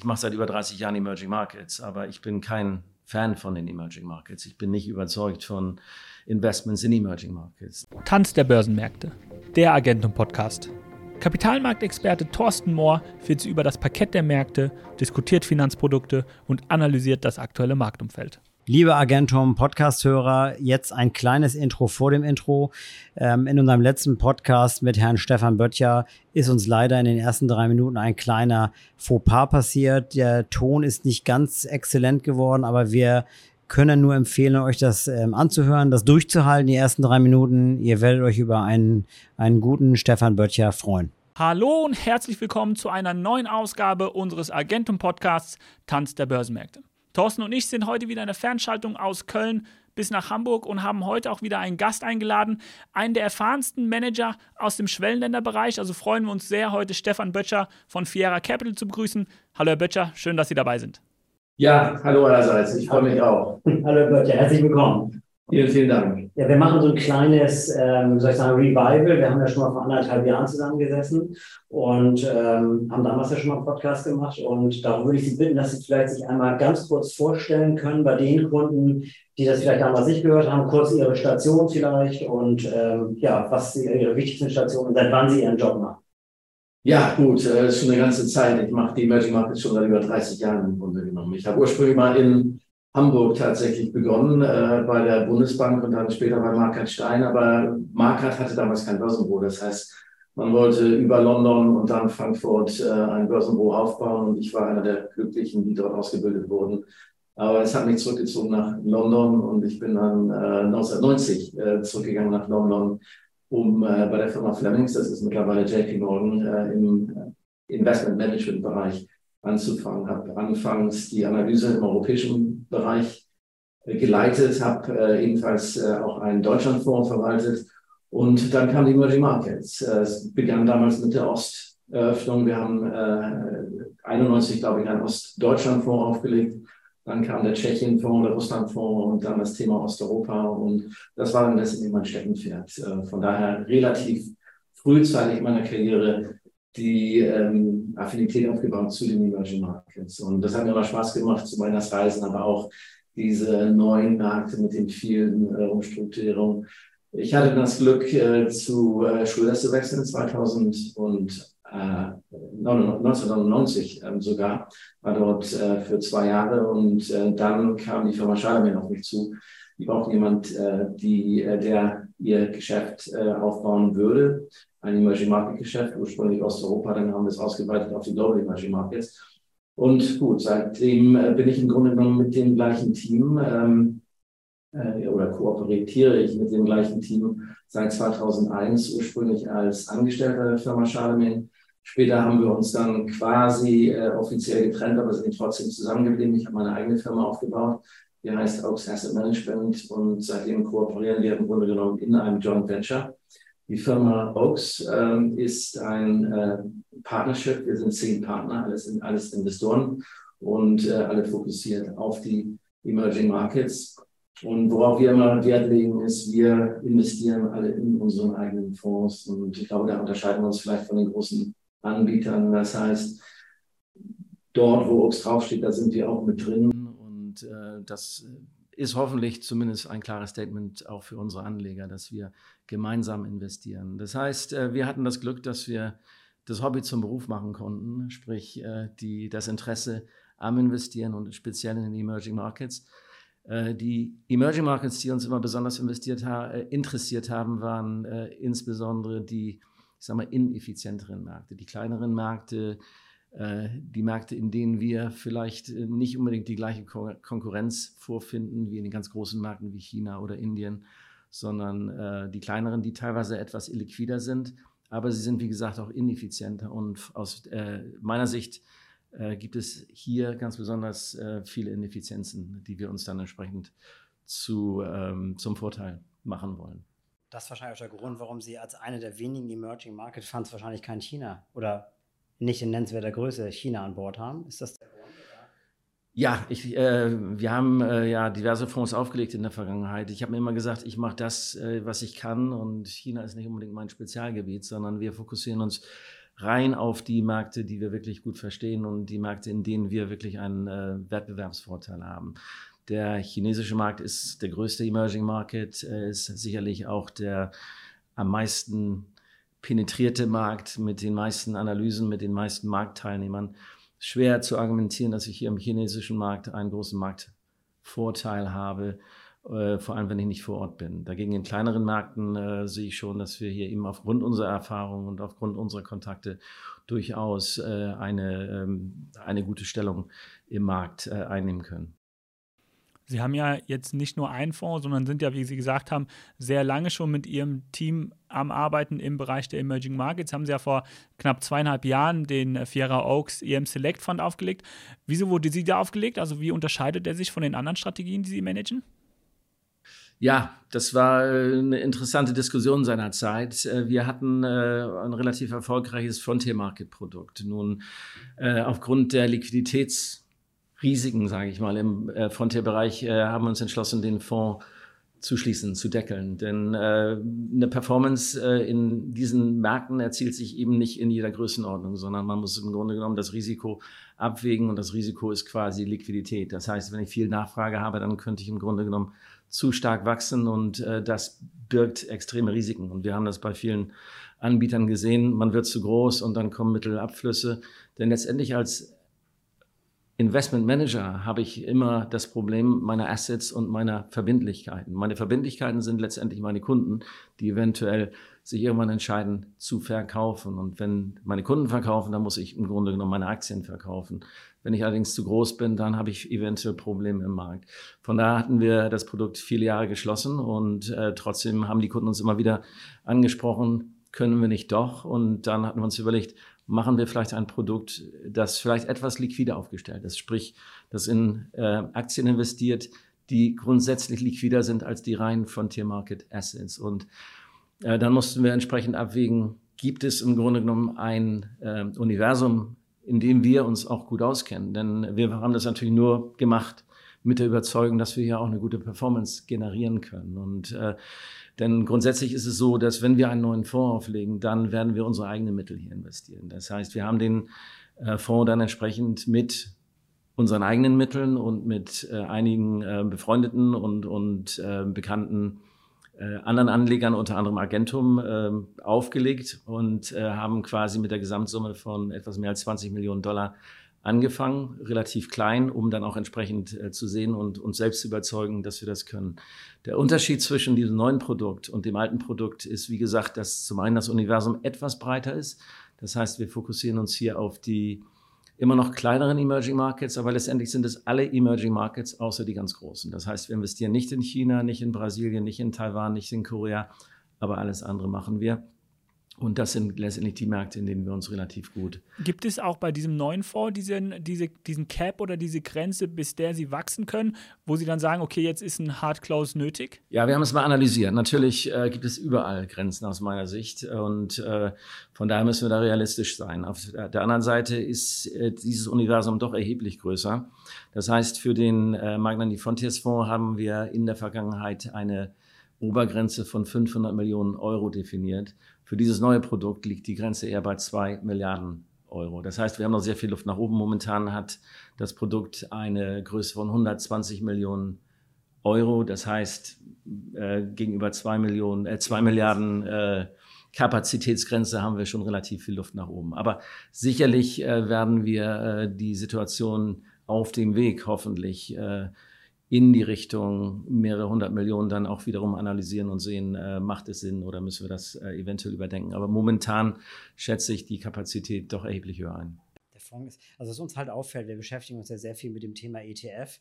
Ich mache seit über 30 Jahren Emerging Markets, aber ich bin kein Fan von den Emerging Markets. Ich bin nicht überzeugt von Investments in Emerging Markets. Tanz der Börsenmärkte, der Agentum-Podcast. Kapitalmarktexperte Thorsten Mohr führt Sie über das Parkett der Märkte, diskutiert Finanzprodukte und analysiert das aktuelle Marktumfeld. Liebe Agentum Podcast-Hörer, jetzt ein kleines Intro vor dem Intro. Ähm, in unserem letzten Podcast mit Herrn Stefan Böttcher ist uns leider in den ersten drei Minuten ein kleiner Fauxpas passiert. Der Ton ist nicht ganz exzellent geworden, aber wir können nur empfehlen, euch das ähm, anzuhören, das durchzuhalten, die ersten drei Minuten. Ihr werdet euch über einen, einen guten Stefan Böttcher freuen. Hallo und herzlich willkommen zu einer neuen Ausgabe unseres Agentum-Podcasts Tanz der Börsenmärkte. Thorsten und ich sind heute wieder in der Fernschaltung aus Köln bis nach Hamburg und haben heute auch wieder einen Gast eingeladen, einen der erfahrensten Manager aus dem Schwellenländerbereich. Also freuen wir uns sehr, heute Stefan Böttcher von Fiera Capital zu begrüßen. Hallo Herr Böttcher, schön, dass Sie dabei sind. Ja, hallo allerseits, ich freue mich auch. Hallo Herr Böttcher, herzlich willkommen. Vielen, vielen Dank. Ja, wir machen so ein kleines, ähm, soll ich sagen, Revival. Wir haben ja schon mal vor anderthalb Jahren zusammengesessen und ähm, haben damals ja schon mal einen Podcast gemacht. Und darum würde ich Sie bitten, dass Sie vielleicht sich einmal ganz kurz vorstellen können bei den Kunden, die das vielleicht damals nicht gehört haben, kurz Ihre Station vielleicht und ähm, ja, was Sie, Ihre wichtigsten Stationen und seit wann Sie Ihren Job machen. Ja, gut, äh, schon eine ganze Zeit. Ich mache die Emerging Markets schon seit über 30 Jahren im Grunde genommen. Ich habe ursprünglich mal in Hamburg tatsächlich begonnen, äh, bei der Bundesbank und dann später bei Markert Stein. Aber Markert hatte damals kein Börsenbüro. Das heißt, man wollte über London und dann Frankfurt äh, ein Börsenbüro aufbauen und ich war einer der Glücklichen, die dort ausgebildet wurden. Aber es hat mich zurückgezogen nach London und ich bin dann äh, 1990 äh, zurückgegangen nach London, um äh, bei der Firma Flemings, das ist mittlerweile JP Morgan, äh, im Investment Management Bereich anzufangen. Habe anfangs die Analyse im europäischen Bereich geleitet, habe äh, ebenfalls äh, auch einen Deutschlandfonds verwaltet und dann kam die Emerging Markets. Äh, es begann damals mit der Osteröffnung. Wir haben äh, 91, glaube ich, einen Ostdeutschlandfonds aufgelegt. Dann kam der Tschechienfonds, der Russlandfonds und dann das Thema Osteuropa. Und das war dann letztendlich mein Steckenpferd. Äh, von daher relativ frühzeitig in meiner Karriere die ähm, Affinität aufgebaut zu den Emerging Markets. Und das hat mir immer Spaß gemacht zu meiner Reisen, aber auch diese neuen Märkte mit den vielen äh, Umstrukturierungen. Ich hatte das Glück, äh, zu äh, Schulter zu wechseln 2000 und äh, 1999 äh, sogar, war dort äh, für zwei Jahre und äh, dann kam die Firma Schalamin auf mich zu. Die braucht jemand, äh, die, der ihr Geschäft äh, aufbauen würde ein Emerging Market Geschäft, ursprünglich Osteuropa, dann haben wir es ausgeweitet auf die Global Emerging Markets. Und gut, seitdem äh, bin ich im Grunde genommen mit dem gleichen Team ähm, äh, oder kooperiere ich mit dem gleichen Team seit 2001, ursprünglich als Angestellter der Firma Charlemagne. Später haben wir uns dann quasi äh, offiziell getrennt, aber sind trotzdem zusammengeblieben. Ich habe meine eigene Firma aufgebaut, die heißt Oaks Asset Management und seitdem kooperieren wir im Grunde genommen in einem Joint Venture. Die Firma Oaks ähm, ist ein äh, Partnership. Wir sind zehn Partner, alles, alles Investoren und äh, alle fokussiert auf die Emerging Markets. Und worauf wir immer Wert legen, ist, wir investieren alle in unseren eigenen Fonds. Und ich glaube, da unterscheiden wir uns vielleicht von den großen Anbietern. Das heißt, dort, wo Oaks draufsteht, da sind wir auch mit drin. Und äh, das ist hoffentlich zumindest ein klares Statement auch für unsere Anleger, dass wir gemeinsam investieren. Das heißt, äh, wir hatten das Glück, dass wir das Hobby zum Beruf machen konnten, sprich äh, die, das Interesse am Investieren und speziell in den Emerging Markets. Äh, die Emerging Markets, die uns immer besonders investiert interessiert haben, waren insbesondere die, ich sag mal, ineffizienteren Märkte, die kleineren Märkte, die Märkte, in denen wir vielleicht äh, nicht unbedingt die gleiche Konkurrenz vorfinden wie in den ganz großen Märkten wie China oder Indien, sondern äh, die kleineren, die teilweise etwas illiquider sind, aber sie sind, wie gesagt, auch ineffizienter. Und aus meiner Sicht gibt es hier ganz besonders viele Ineffizienzen, die wir uns dann entsprechend zu, ähm, zum Vorteil machen wollen. Das ist wahrscheinlich auch der Grund, warum Sie als eine der wenigen Emerging Market Funds wahrscheinlich kein China oder nicht in nennenswerter Größe China an Bord haben. Ist das der Grund? Ja, ich, äh, wir haben äh, ja diverse Fonds aufgelegt in der Vergangenheit. Ich habe mir immer gesagt, ich mache das, äh, was ich kann und China ist nicht unbedingt mein Spezialgebiet, sondern wir fokussieren uns rein auf die Märkte, die wir wirklich gut verstehen und die Märkte, in denen wir wirklich einen äh, Wettbewerbsvorteil haben. Der chinesische Markt ist der größte Emerging Market, ist sicherlich auch der am meisten penetrierte Markt mit den meisten Analysen, mit den meisten Marktteilnehmern. Schwer zu argumentieren, dass ich hier im chinesischen Markt einen großen Marktvorteil habe, äh, vor allem wenn ich nicht vor Ort bin. Dagegen in kleineren Märkten äh, sehe ich schon, dass wir hier eben aufgrund unserer Erfahrung und aufgrund unserer Kontakte durchaus äh, eine, ähm, eine gute Stellung im Markt äh, einnehmen können. Sie haben ja jetzt nicht nur einen Fonds, sondern sind ja, wie Sie gesagt haben, sehr lange schon mit Ihrem Team am Arbeiten im Bereich der Emerging Markets. Haben Sie ja vor knapp zweieinhalb Jahren den Fiera Oaks EM Select Fund aufgelegt. Wieso wurde Sie da aufgelegt? Also wie unterscheidet er sich von den anderen Strategien, die Sie managen? Ja, das war äh, eine interessante Diskussion seinerzeit. Äh, wir hatten äh, ein relativ erfolgreiches Frontier-Market-Produkt. Nun, aufgrund der Liquiditäts- Risiken, sage ich mal, im äh, Frontier-Bereich äh, haben wir uns entschlossen, den Fonds zu schließen, zu deckeln. Denn äh, eine Performance äh, in diesen Märkten erzielt sich eben nicht in jeder Größenordnung, sondern man muss im Grunde genommen das Risiko abwägen und das Risiko ist quasi Liquidität. Das heißt, wenn ich viel Nachfrage habe, dann könnte ich im Grunde genommen zu stark wachsen und äh, das birgt extreme Risiken. Und wir haben das bei vielen Anbietern gesehen. Man wird zu groß und dann kommen Mittelabflüsse. Denn letztendlich als Investment Manager habe ich immer das Problem meiner Assets und meiner Verbindlichkeiten. Meine Verbindlichkeiten sind letztendlich meine Kunden, die eventuell sich irgendwann entscheiden zu verkaufen. Und wenn meine Kunden verkaufen, dann muss ich im Grunde genommen meine Aktien verkaufen. Wenn ich allerdings zu groß bin, dann habe ich eventuell Probleme im Markt. Von daher hatten wir das Produkt viele Jahre geschlossen und äh, trotzdem haben die Kunden uns immer wieder angesprochen, können wir nicht doch? Und dann hatten wir uns überlegt, machen wir vielleicht ein Produkt, das vielleicht etwas liquider aufgestellt ist, sprich, das in äh, Aktien investiert, die grundsätzlich liquider sind als die reinen Frontier Market Assets. Und äh, dann mussten wir entsprechend abwägen, gibt es im Grunde genommen ein äh, Universum, in dem wir uns auch gut auskennen. Denn wir haben das natürlich nur gemacht mit der Überzeugung, dass wir hier auch eine gute Performance generieren können. Und äh, denn grundsätzlich ist es so, dass wenn wir einen neuen Fonds auflegen, dann werden wir unsere eigenen Mittel hier investieren. Das heißt, wir haben den äh, Fonds dann entsprechend mit unseren eigenen Mitteln und mit äh, einigen äh, befreundeten und, und äh, bekannten äh, anderen Anlegern, unter anderem Agentum, äh, aufgelegt und äh, haben quasi mit der Gesamtsumme von etwas mehr als 20 Millionen Dollar angefangen, relativ klein, um dann auch entsprechend äh, zu sehen und uns selbst zu überzeugen, dass wir das können. Der Unterschied zwischen diesem neuen Produkt und dem alten Produkt ist, wie gesagt, dass zum einen das Universum etwas breiter ist. Das heißt, wir fokussieren uns hier auf die immer noch kleineren Emerging Markets, aber letztendlich sind es alle Emerging Markets außer die ganz großen. Das heißt, wir investieren nicht in China, nicht in Brasilien, nicht in Taiwan, nicht in Korea, aber alles andere machen wir. Und das sind letztendlich die Märkte, in denen wir uns relativ gut. Gibt es auch bei diesem neuen Fonds diesen, diese, diesen Cap oder diese Grenze, bis der Sie wachsen können, wo Sie dann sagen, okay, jetzt ist ein Hard Close nötig? Ja, wir haben es mal analysiert. Natürlich äh, gibt es überall Grenzen aus meiner Sicht. Und äh, von daher müssen wir da realistisch sein. Auf der anderen Seite ist äh, dieses Universum doch erheblich größer. Das heißt, für den äh, Magnani Frontiers Fonds haben wir in der Vergangenheit eine Obergrenze von 500 Millionen Euro definiert. Für dieses neue Produkt liegt die Grenze eher bei zwei Milliarden Euro. Das heißt, wir haben noch sehr viel Luft nach oben. Momentan hat das Produkt eine Größe von 120 Millionen Euro. Das heißt, äh, gegenüber zwei Millionen, äh, zwei Milliarden äh, Kapazitätsgrenze haben wir schon relativ viel Luft nach oben. Aber sicherlich äh, werden wir äh, die Situation auf dem Weg hoffentlich äh, in die Richtung mehrere hundert Millionen dann auch wiederum analysieren und sehen, äh, macht es Sinn oder müssen wir das äh, eventuell überdenken. Aber momentan schätze ich die Kapazität doch erheblich höher ein. Der Fonds ist, also was uns halt auffällt, wir beschäftigen uns ja sehr viel mit dem Thema ETF.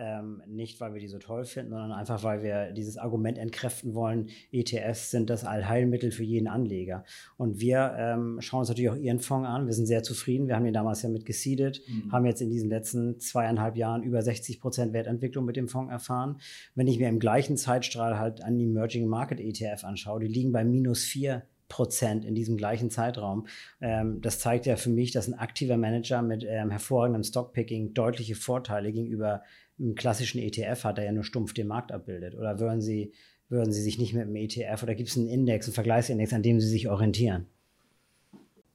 Ähm, nicht, weil wir die so toll finden, sondern einfach, weil wir dieses Argument entkräften wollen, ETFs sind das Allheilmittel für jeden Anleger. Und wir ähm, schauen uns natürlich auch Ihren Fonds an. Wir sind sehr zufrieden. Wir haben ihn damals ja mit gesiedet, mhm. haben jetzt in diesen letzten zweieinhalb Jahren über 60 Prozent Wertentwicklung mit dem Fonds erfahren. Wenn ich mir im gleichen Zeitstrahl halt an die Emerging Market ETF anschaue, die liegen bei minus vier Prozent in diesem gleichen Zeitraum. Ähm, das zeigt ja für mich, dass ein aktiver Manager mit ähm, hervorragendem Stockpicking deutliche Vorteile gegenüber einem klassischen ETF hat, der ja nur stumpf den Markt abbildet? Oder würden Sie, würden Sie sich nicht mit einem ETF oder gibt es einen Index, einen Vergleichsindex, an dem Sie sich orientieren?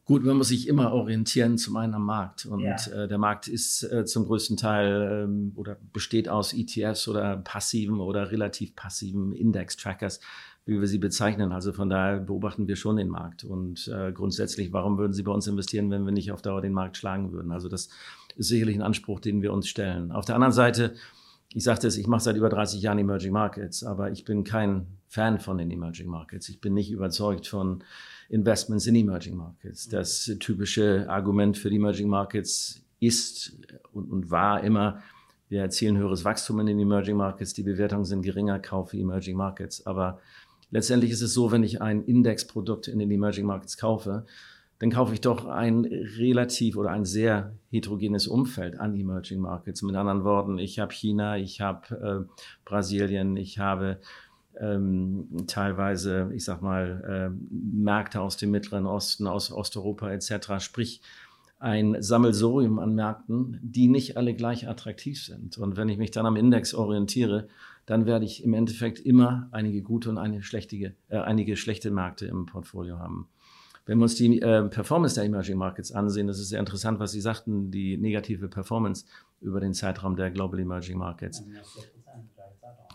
Gut, man muss sich immer orientieren zum einen am Markt. Und ja. äh, der Markt ist äh, zum größten Teil ähm, oder besteht aus ETFs oder passiven oder relativ passiven Index-Trackers, wie wir sie bezeichnen. Also von daher beobachten wir schon den Markt. Und äh, grundsätzlich, warum würden Sie bei uns investieren, wenn wir nicht auf Dauer den Markt schlagen würden? Also das ist sicherlich ein Anspruch, den wir uns stellen. Auf der anderen Seite, ich sagte es, ich mache seit über 30 Jahren Emerging Markets, aber ich bin kein Fan von den Emerging Markets. Ich bin nicht überzeugt von Investments in Emerging Markets. Das typische Argument für die Emerging Markets ist und, und war immer, wir erzielen höheres Wachstum in den Emerging Markets, die Bewertungen sind geringer, kaufe Emerging Markets. Aber letztendlich ist es so, wenn ich ein Indexprodukt in den Emerging Markets kaufe, dann kaufe ich doch ein relativ oder ein sehr heterogenes Umfeld an Emerging Markets. Mit anderen Worten, ich habe China, ich habe äh, Brasilien, ich habe ähm, teilweise, ich sag mal, äh, Märkte aus dem Mittleren Osten, aus Osteuropa etc. Sprich, ein Sammelsurium an Märkten, die nicht alle gleich attraktiv sind. Und wenn ich mich dann am Index orientiere, dann werde ich im Endeffekt immer einige gute und einige schlechte, äh, einige schlechte Märkte im Portfolio haben. Wenn wir uns die äh, Performance der Emerging Markets ansehen, das ist sehr interessant, was Sie sagten, die negative Performance über den Zeitraum der Global Emerging Markets.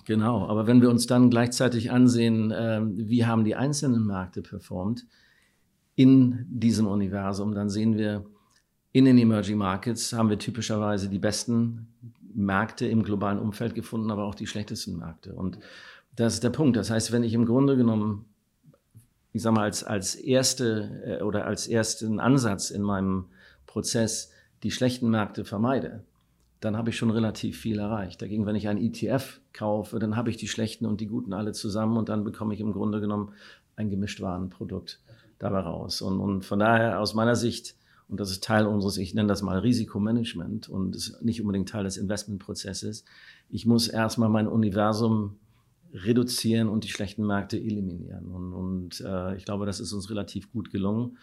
Genau, aber wenn wir uns dann gleichzeitig ansehen, äh, wie haben die einzelnen Märkte performt in diesem Universum, dann sehen wir, in den Emerging Markets haben wir typischerweise die besten Märkte im globalen Umfeld gefunden, aber auch die schlechtesten Märkte. Und das ist der Punkt. Das heißt, wenn ich im Grunde genommen, ich sage mal, als, als erste äh, oder als ersten Ansatz in meinem Prozess die schlechten Märkte vermeide, dann habe ich schon relativ viel erreicht. Dagegen, wenn ich ein ETF kaufe, dann habe ich die schlechten und die guten alle zusammen und dann bekomme ich im Grunde genommen ein gemischt Warenprodukt dabei raus. Und, und von daher aus meiner Sicht, und das ist Teil unseres, ich nenne das mal Risikomanagement und ist nicht unbedingt Teil des Investmentprozesses, ich muss erstmal mein Universum reduzieren und die schlechten Märkte eliminieren. Und, und äh, ich glaube, das ist uns relativ gut gelungen.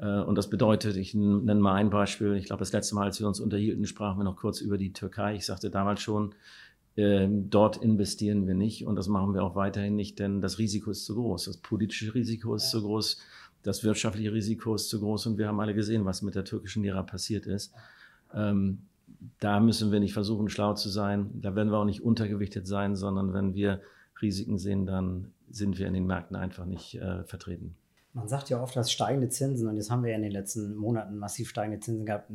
Äh, und das bedeutet, ich nenne mal ein Beispiel. Ich glaube, das letzte Mal, als wir uns unterhielten, sprachen wir noch kurz über die Türkei. Ich sagte damals schon, ähm, dort investieren wir nicht und das machen wir auch weiterhin nicht, denn das Risiko ist zu groß. Das politische Risiko ist zu groß, das wirtschaftliche Risiko ist zu groß und wir haben alle gesehen, was mit der türkischen Lira passiert ist. Ähm, da müssen wir nicht versuchen, schlau zu sein. Da werden wir auch nicht untergewichtet sein, sondern wenn wir Risiken sehen, dann sind wir in den Märkten einfach nicht äh, vertreten. Man sagt ja oft, dass steigende Zinsen, und jetzt haben wir ja in den letzten Monaten massiv steigende Zinsen gehabt,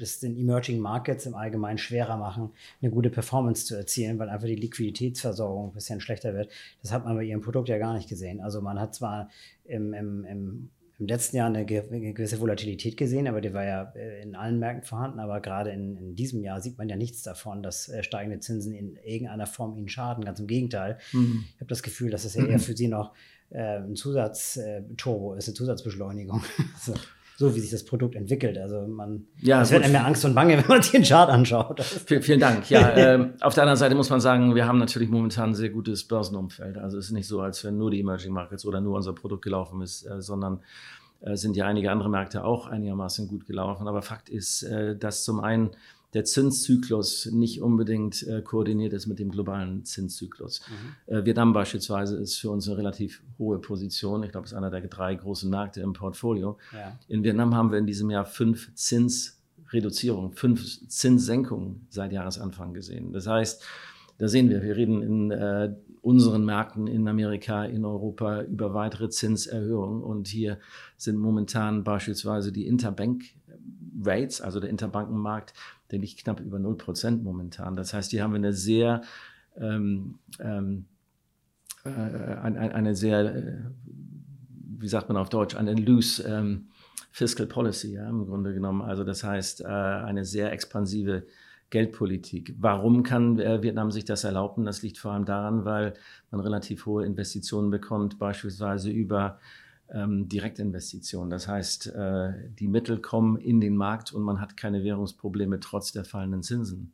es den Emerging Markets im Allgemeinen schwerer machen, eine gute Performance zu erzielen, weil einfach die Liquiditätsversorgung ein bisschen schlechter wird. Das hat man bei ihrem Produkt ja gar nicht gesehen. Also man hat zwar im, im, im im letzten Jahr eine, gewisse Volatilität gesehen, aber die war ja äh, in allen Märkten vorhanden. Aber gerade in, in diesem Jahr sieht man ja nichts davon, dass äh, steigende Zinsen in irgendeiner Form ihnen schaden. Ganz im Gegenteil. Mhm. Ich habe das Gefühl, dass es ja eher für sie noch äh, ein Zusatzturbo ist, eine Zusatzbeschleunigung. so, so, wie sich das Produkt entwickelt. Also man, ja, es wird einem mehr Angst und Bange, wenn man sich den Chart anschaut. Vielen, vielen Dank. Ja, äh, auf der anderen Seite muss man sagen, wir haben natürlich momentan ein sehr gutes Börsenumfeld. Also es ist nicht so, als wenn nur die Emerging Markets oder nur unser Produkt gelaufen ist, äh, sondern äh, sind ja einige andere Märkte auch einigermaßen gut gelaufen. Aber Fakt ist, äh, dass zum einen der Zinszyklus nicht unbedingt äh, koordiniert ist mit dem globalen Zinszyklus. Mhm. Äh, Vietnam beispielsweise ist für uns eine relativ hohe Position. Ich glaube, es ist einer der drei großen Märkte im Portfolio. Ja. In Vietnam haben wir in diesem Jahr fünf Zinsreduzierungen, fünf Zinssenkungen seit Jahresanfang gesehen. Das heißt, da sehen wir, wir reden in äh, unseren Märkten in Amerika, in Europa über weitere Zinserhöhungen. Und hier sind momentan beispielsweise die Interbank Rates, also der Interbankenmarkt, der liegt knapp über 0% momentan. Das heißt, hier haben wir eine sehr, ähm, ähm, äh, eine, eine, sehr, äh, wie sagt man auf Deutsch, eine loose ähm, Fiscal Policy, ja, im Grunde genommen. Also das heißt, äh, eine sehr expansive Geldpolitik. Warum kann äh, Vietnam sich das erlauben? Das liegt vor allem daran, weil man relativ hohe Investitionen bekommt, beispielsweise über ähm, Direktinvestitionen. Das heißt, äh, die Mittel kommen in den Markt und man hat keine Währungsprobleme trotz der fallenden Zinsen.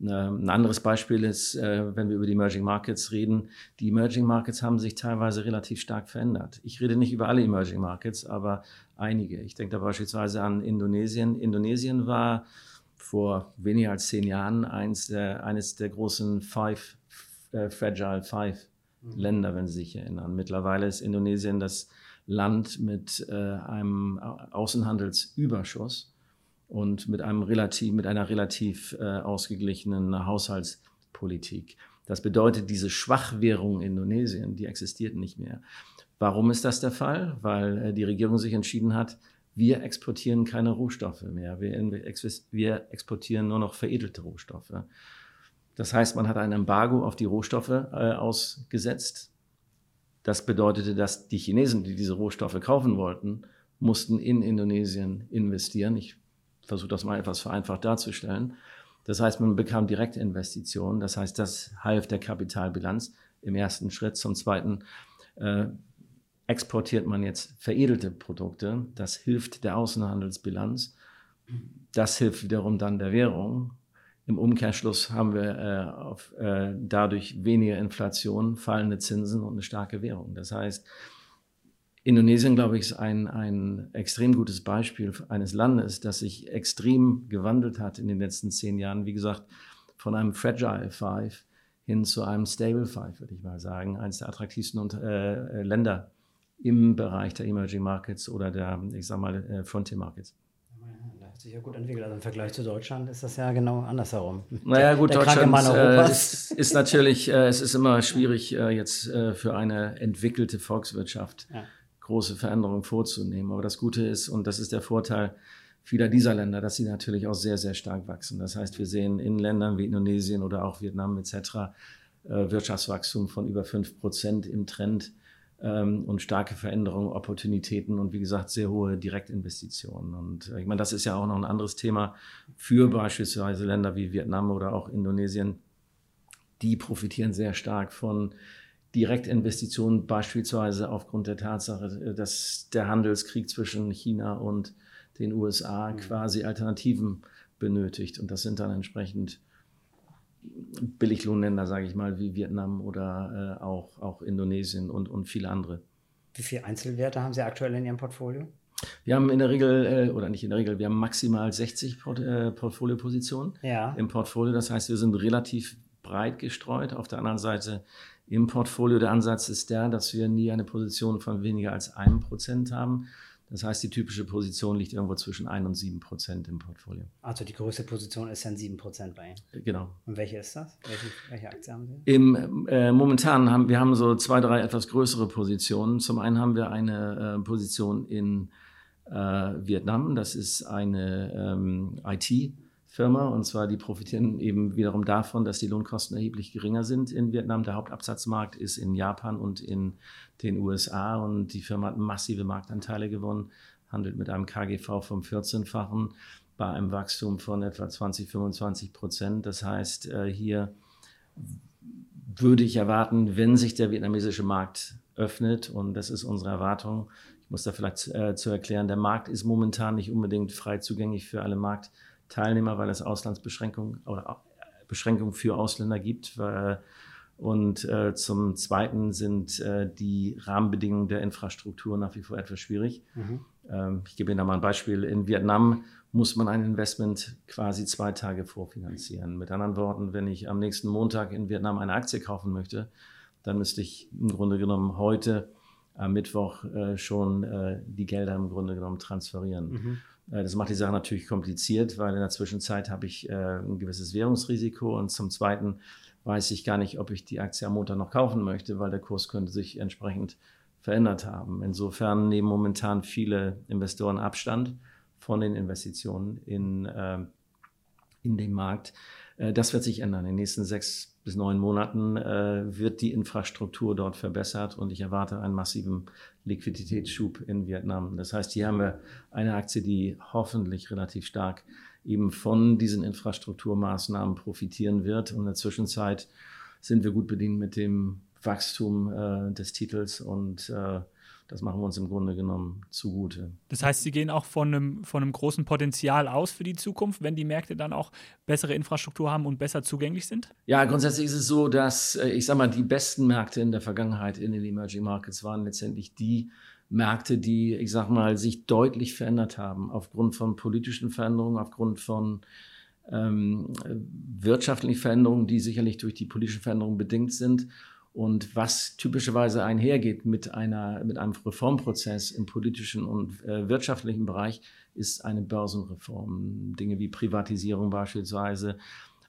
Ähm, ein anderes Beispiel ist, äh, wenn wir über die Emerging Markets reden. Die Emerging Markets haben sich teilweise relativ stark verändert. Ich rede nicht über alle Emerging Markets, aber einige. Ich denke da beispielsweise an Indonesien. Indonesien war vor weniger als zehn Jahren eins der, eines der großen Five, äh, Fragile Five mhm. Länder, wenn Sie sich erinnern. Mittlerweile ist Indonesien das Land mit äh, einem Außenhandelsüberschuss und mit, einem relativ, mit einer relativ äh, ausgeglichenen Haushaltspolitik. Das bedeutet, diese Schwachwährung Indonesien, die existiert nicht mehr. Warum ist das der Fall? Weil äh, die Regierung sich entschieden hat, wir exportieren keine Rohstoffe mehr. Wir, wir, exportieren nur noch veredelte Rohstoffe. Das heißt, man hat ein Embargo auf die Rohstoffe äh, ausgesetzt. Das bedeutete, dass die Chinesen, die diese Rohstoffe kaufen wollten, mussten in Indonesien investieren. Ich versuche das mal etwas vereinfacht darzustellen. Das heißt, man bekam Direktinvestitionen. Das heißt, das half der Kapitalbilanz im ersten Schritt. Zum zweiten äh, exportiert man jetzt veredelte Produkte. Das hilft der Außenhandelsbilanz. Das hilft wiederum dann der Währung. Im Umkehrschluss haben wir äh, auf, äh, dadurch weniger Inflation, fallende Zinsen und eine starke Währung. Das heißt, Indonesien, glaube ich, ist ein, ein extrem gutes Beispiel eines Landes, das sich extrem gewandelt hat in den letzten zehn Jahren. Wie gesagt, von einem Fragile Five hin zu einem Stable Five, würde ich mal sagen. Eines der attraktivsten äh, Länder im Bereich der Emerging Markets oder der, ich sag mal, äh, Frontier Markets. Hat sich ja gut entwickelt. Also im Vergleich zu Deutschland ist das ja genau andersherum. Naja, gut, der Deutschland äh, ist, ist, natürlich, äh, es ist immer schwierig, äh, jetzt äh, für eine entwickelte Volkswirtschaft ja. große Veränderungen vorzunehmen. Aber das Gute ist, und das ist der Vorteil vieler dieser Länder, dass sie natürlich auch sehr, sehr stark wachsen. Das heißt, wir sehen in Ländern wie Indonesien oder auch Vietnam etc. Äh, Wirtschaftswachstum von über 5 Prozent im Trend und starke Veränderungen, Opportunitäten und wie gesagt sehr hohe Direktinvestitionen. Und äh, ich meine, das ist ja auch noch ein anderes Thema für beispielsweise Länder wie Vietnam oder auch Indonesien. Die profitieren sehr stark von Direktinvestitionen, beispielsweise aufgrund der Tatsache, dass der Handelskrieg zwischen China und den USA mhm. quasi Alternativen benötigt. Und das sind dann entsprechend Billiglohnländer, sage ich mal, wie Vietnam oder äh, auch, auch Indonesien und, und viele andere. Wie viele Einzelwerte haben Sie aktuell in Ihrem Portfolio? Wir haben in der Regel, äh, oder nicht in der Regel, wir haben maximal 60 Port äh, Portfoliopositionen ja. im Portfolio. Das heißt, wir sind relativ breit gestreut. Auf der anderen Seite im Portfolio der Ansatz ist der, dass wir nie eine Position von weniger als einem Prozent haben. Das heißt, die typische Position liegt irgendwo zwischen 1 und 7 Prozent im Portfolio. Also die größte Position ist dann 7 Prozent bei Ihnen? Genau. Und welche ist das? Welche, welche Aktie haben Sie? Im, äh, momentan haben wir haben so zwei, drei etwas größere Positionen. Zum einen haben wir eine äh, Position in äh, Vietnam. Das ist eine ähm, IT- Firma. Und zwar, die profitieren eben wiederum davon, dass die Lohnkosten erheblich geringer sind in Vietnam. Der Hauptabsatzmarkt ist in Japan und in den USA. Und die Firma hat massive Marktanteile gewonnen, handelt mit einem KGV vom 14-fachen bei einem Wachstum von etwa 20, 25 Prozent. Das heißt, äh, hier würde ich erwarten, wenn sich der vietnamesische Markt öffnet, und das ist unsere Erwartung, ich muss da vielleicht äh, zu erklären, der Markt ist momentan nicht unbedingt frei zugänglich für alle Markt. Teilnehmer, weil es Auslandsbeschränkungen oder Beschränkungen für Ausländer gibt. Und äh, zum Zweiten sind äh, die Rahmenbedingungen der Infrastruktur nach wie vor etwas schwierig. Mhm. Ähm, ich gebe Ihnen da mal ein Beispiel. In Vietnam muss man ein Investment quasi zwei Tage vorfinanzieren. Mit anderen Worten, wenn ich am nächsten Montag in Vietnam eine Aktie kaufen möchte, dann müsste ich im Grunde genommen heute am Mittwoch äh, schon äh, die Gelder im Grunde genommen transferieren. Mhm. Äh, das macht die Sache natürlich kompliziert, weil in der Zwischenzeit habe ich äh, ein gewisses Währungsrisiko und zum Zweiten weiß ich gar nicht, ob ich die Aktie am Montag noch kaufen möchte, weil der Kurs könnte sich entsprechend verändert haben. Insofern nehmen momentan viele Investoren Abstand von den Investitionen in, äh, in den Markt. Das wird sich ändern. In den nächsten sechs bis neun Monaten wird die Infrastruktur dort verbessert und ich erwarte einen massiven Liquiditätsschub in Vietnam. Das heißt, hier haben wir eine Aktie, die hoffentlich relativ stark eben von diesen Infrastrukturmaßnahmen profitieren wird. Und in der Zwischenzeit sind wir gut bedient mit dem Wachstum äh, des Titels und äh, das machen wir uns im Grunde genommen zugute. Das heißt, Sie gehen auch von einem, von einem großen Potenzial aus für die Zukunft, wenn die Märkte dann auch bessere Infrastruktur haben und besser zugänglich sind? Ja, grundsätzlich ist es so, dass, äh, ich sage mal, die besten Märkte in der Vergangenheit in den Emerging Markets waren letztendlich die Märkte, die, ich sage mal, sich deutlich verändert haben aufgrund von politischen Veränderungen, aufgrund von ähm, wirtschaftlichen Veränderungen, die sicherlich durch die politischen Veränderungen bedingt sind Und was typischerweise einhergeht mit, einer, mit einem Reformprozess im politischen und äh, wirtschaftlichen Bereich, ist eine Börsenreform. Dinge wie Privatisierung beispielsweise,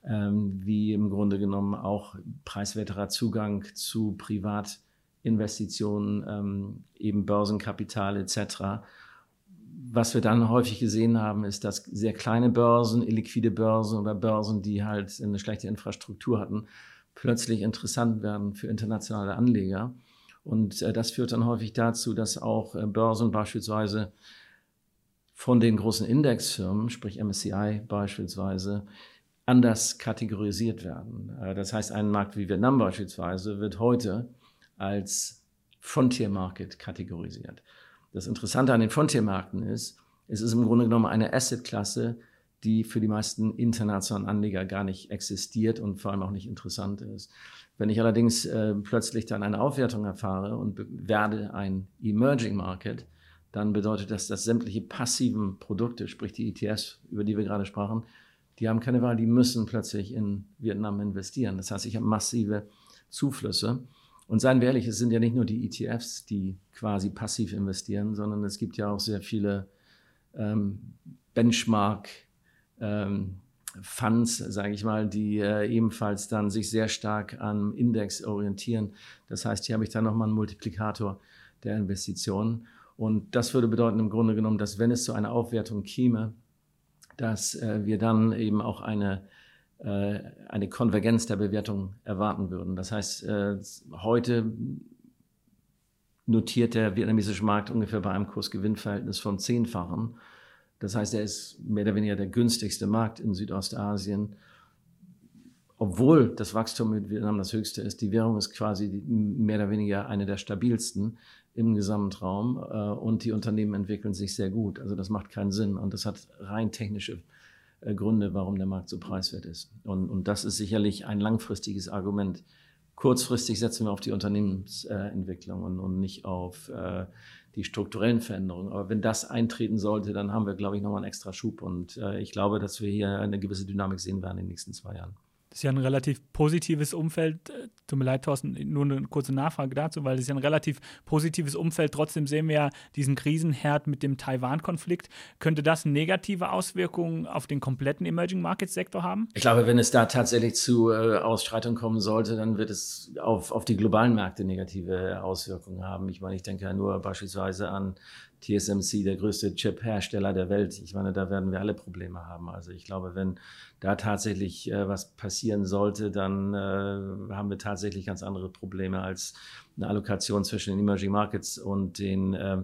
ähm, wie im Grunde genommen auch preiswerterer Zugang zu Privatinvestitionen, ähm, eben Börsenkapital etc. Was wir dann häufig gesehen haben, ist, dass sehr kleine Börsen, illiquide Börsen oder Börsen, die halt eine schlechte Infrastruktur hatten, plötzlich interessant werden für internationale Anleger. Und äh, das führt dann häufig dazu, dass auch äh, Börsen beispielsweise von den großen Indexfirmen, sprich MSCI beispielsweise, anders kategorisiert werden. Äh, das heißt, ein Markt wie Vietnam beispielsweise wird heute als Frontier Market kategorisiert. Das Interessante an den Frontier-Märkten ist, es ist im Grunde genommen eine Asset-Klasse, die für die meisten internationalen Anleger gar nicht existiert und vor allem auch nicht interessant ist. Wenn ich allerdings äh, plötzlich dann eine Aufwertung erfahre und werde ein Emerging Market, dann bedeutet das, dass sämtliche passiven Produkte, sprich die ETFs, über die wir gerade sprachen, die haben keine Wahl, die müssen plötzlich in Vietnam investieren. Das heißt, ich habe massive Zuflüsse. Und seien wir ehrlich, es sind ja nicht nur die ETFs, die quasi passiv investieren, sondern es gibt ja auch sehr viele ähm, Benchmark- ähm, Funds, sage ich mal, die äh, ebenfalls dann sich sehr stark am Index orientieren. Das heißt, hier habe ich dann nochmal einen Multiplikator der Investitionen. Und das würde bedeuten im Grunde genommen, dass wenn es zu einer Aufwertung käme, dass äh, wir dann eben auch eine, äh, eine Konvergenz der Bewertung erwarten würden. Das heißt, äh, heute notiert der vietnamesische Markt ungefähr bei einem Kursgewinnverhältnis von zehnfachen. Das heißt, er ist mehr oder weniger der günstigste Markt in Südostasien, obwohl das Wachstum in Vietnam das höchste ist. Die Währung ist quasi mehr oder weniger eine der stabilsten im Gesamtraum äh, und die Unternehmen entwickeln sich sehr gut. Also das macht keinen Sinn und das hat rein technische äh, Gründe, warum der Markt so preiswert ist. Und, und das ist sicherlich ein langfristiges Argument. Kurzfristig setzen wir auf die Unternehmensentwicklung und, und nicht auf äh, die strukturellen Veränderungen. Aber wenn das eintreten sollte, dann haben wir, glaube ich, nochmal einen extra Schub. Und äh, ich glaube, dass wir hier eine gewisse Dynamik sehen werden in den nächsten zwei Jahren. Das ist ja ein relativ positives Umfeld. Äh, tut mir leid, Thorsten, nur eine kurze Nachfrage dazu, weil es ist ja ein relativ positives Umfeld. Trotzdem sehen wir ja diesen Krisenherd mit dem Taiwan-Konflikt. Könnte das negative Auswirkungen auf den kompletten Emerging Markets Sektor haben? Ich glaube, wenn es da tatsächlich zu äh, Ausschreitungen kommen sollte, dann wird es auf, auf die globalen Märkte negative Auswirkungen haben. Ich meine, ich denke ja nur beispielsweise an TSMC, der größte Chip-Hersteller der Welt. Ich meine, da werden wir alle Probleme haben. Also ich glaube, wenn da tatsächlich äh, was passieren sollte, dann äh, haben wir tatsächlich ganz andere Probleme als eine Allokation zwischen den Emerging Markets und den äh,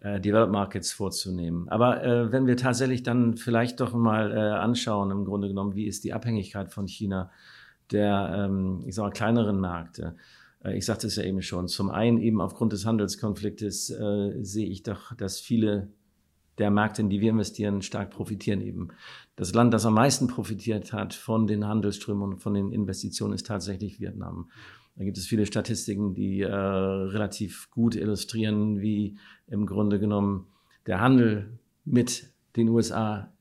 äh Developed Markets vorzunehmen. Aber äh, wenn wir tatsächlich dann vielleicht doch mal äh, anschauen, im Grunde genommen, wie ist die Abhängigkeit von China der, ähm, ich sag mal, kleineren Märkte, ich sagte es ja eben schon, zum einen eben aufgrund des Handelskonfliktes äh, sehe ich doch, dass viele der Märkte, in die wir investieren, stark profitieren eben. Das Land, das am meisten profitiert hat von den Handelsströmen und von den Investitionen, ist tatsächlich Vietnam. Da gibt es viele Statistiken, die äh, relativ gut illustrieren, wie im Grunde genommen der Handel mit den USA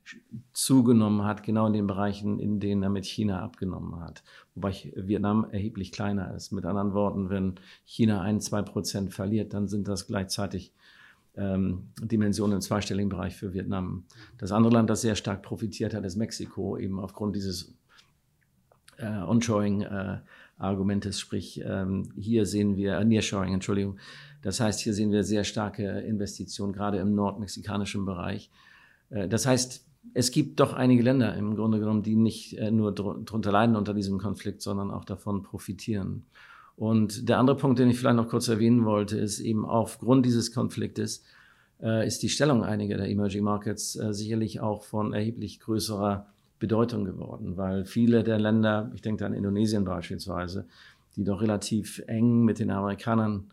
zugenommen hat, genau in den Bereichen, in denen er mit China abgenommen hat. Wobei Vietnam erheblich kleiner ist. Mit anderen Worten, wenn China ein, zwei Prozent verliert, dann sind das gleichzeitig ähm, Dimensionen im zweistelligen Bereich für Vietnam. Das andere Land, das sehr stark profitiert hat, ist Mexiko, eben aufgrund dieses äh, Onshoring-Argumentes, äh, sprich ähm, hier sehen wir, äh, Nearshoring, Entschuldigung, das heißt, hier sehen wir sehr starke Investitionen, gerade im nordmexikanischen Bereich. Äh, das heißt, es gibt doch einige Länder im Grunde genommen, die nicht äh, nur darunter leiden unter diesem Konflikt, sondern auch davon profitieren. Und der andere Punkt, den ich vielleicht noch kurz erwähnen wollte, ist eben aufgrund dieses Konfliktes äh, ist die Stellung einiger der Emerging Markets äh, sicherlich auch von erheblich größerer Bedeutung geworden, weil viele der Länder, ich denke an Indonesien beispielsweise, die doch relativ eng mit den Amerikanern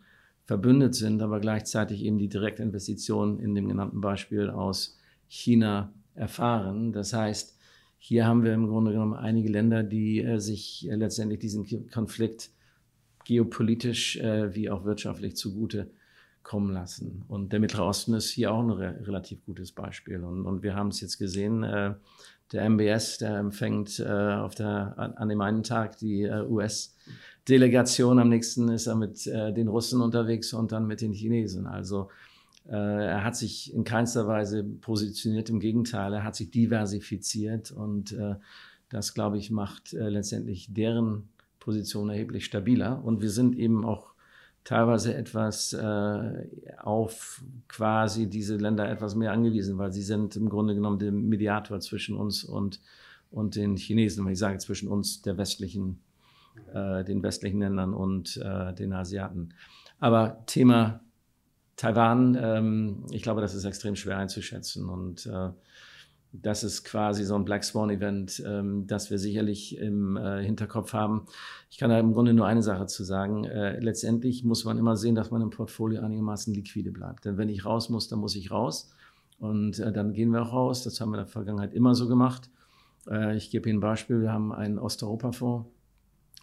verbündet sind, aber gleichzeitig eben die Direktinvestitionen in dem genannten Beispiel aus China erfahren. Das heißt, hier haben wir im Grunde genommen einige Länder, die äh, sich äh, letztendlich diesen Konflikt geopolitisch äh, wie auch wirtschaftlich zugute kommen lassen. Und der Mittlere Osten ist hier auch ein re relativ gutes Beispiel. Und, und wir haben es jetzt gesehen, äh, der MBS, der empfängt äh, auf der, an, an, dem einen Tag die äh, US Delegation. Am nächsten ist er mit den Russen unterwegs und dann mit den Chinesen. Also er hat sich in keinster Weise positioniert. Im Gegenteil, er hat sich diversifiziert und äh, das, glaube ich, macht äh, letztendlich deren Position erheblich stabiler. Und wir sind eben auch teilweise etwas äh, auf quasi diese Länder etwas mehr angewiesen, weil sie sind im Grunde genommen der Mediator zwischen uns und, und den Chinesen, wenn ich sage zwischen uns, der westlichen, äh, den westlichen Ländern und äh, den Asiaten. Aber Thema Taiwan, ähm, ich glaube, das ist extrem schwer einzuschätzen und äh, das ist quasi so ein Black Swan-Event, ähm, das wir sicherlich im äh, Hinterkopf haben. Ich kann da im Grunde nur eine Sache zu sagen. Äh, letztendlich muss man immer sehen, dass man im Portfolio einigermaßen liquide bleibt. Denn wenn ich raus muss, dann muss ich raus. Und äh, dann gehen wir auch raus. Das haben wir in der Vergangenheit immer so gemacht. Äh, ich gebe Ihnen ein Beispiel. Wir haben einen Osteuropa-Fonds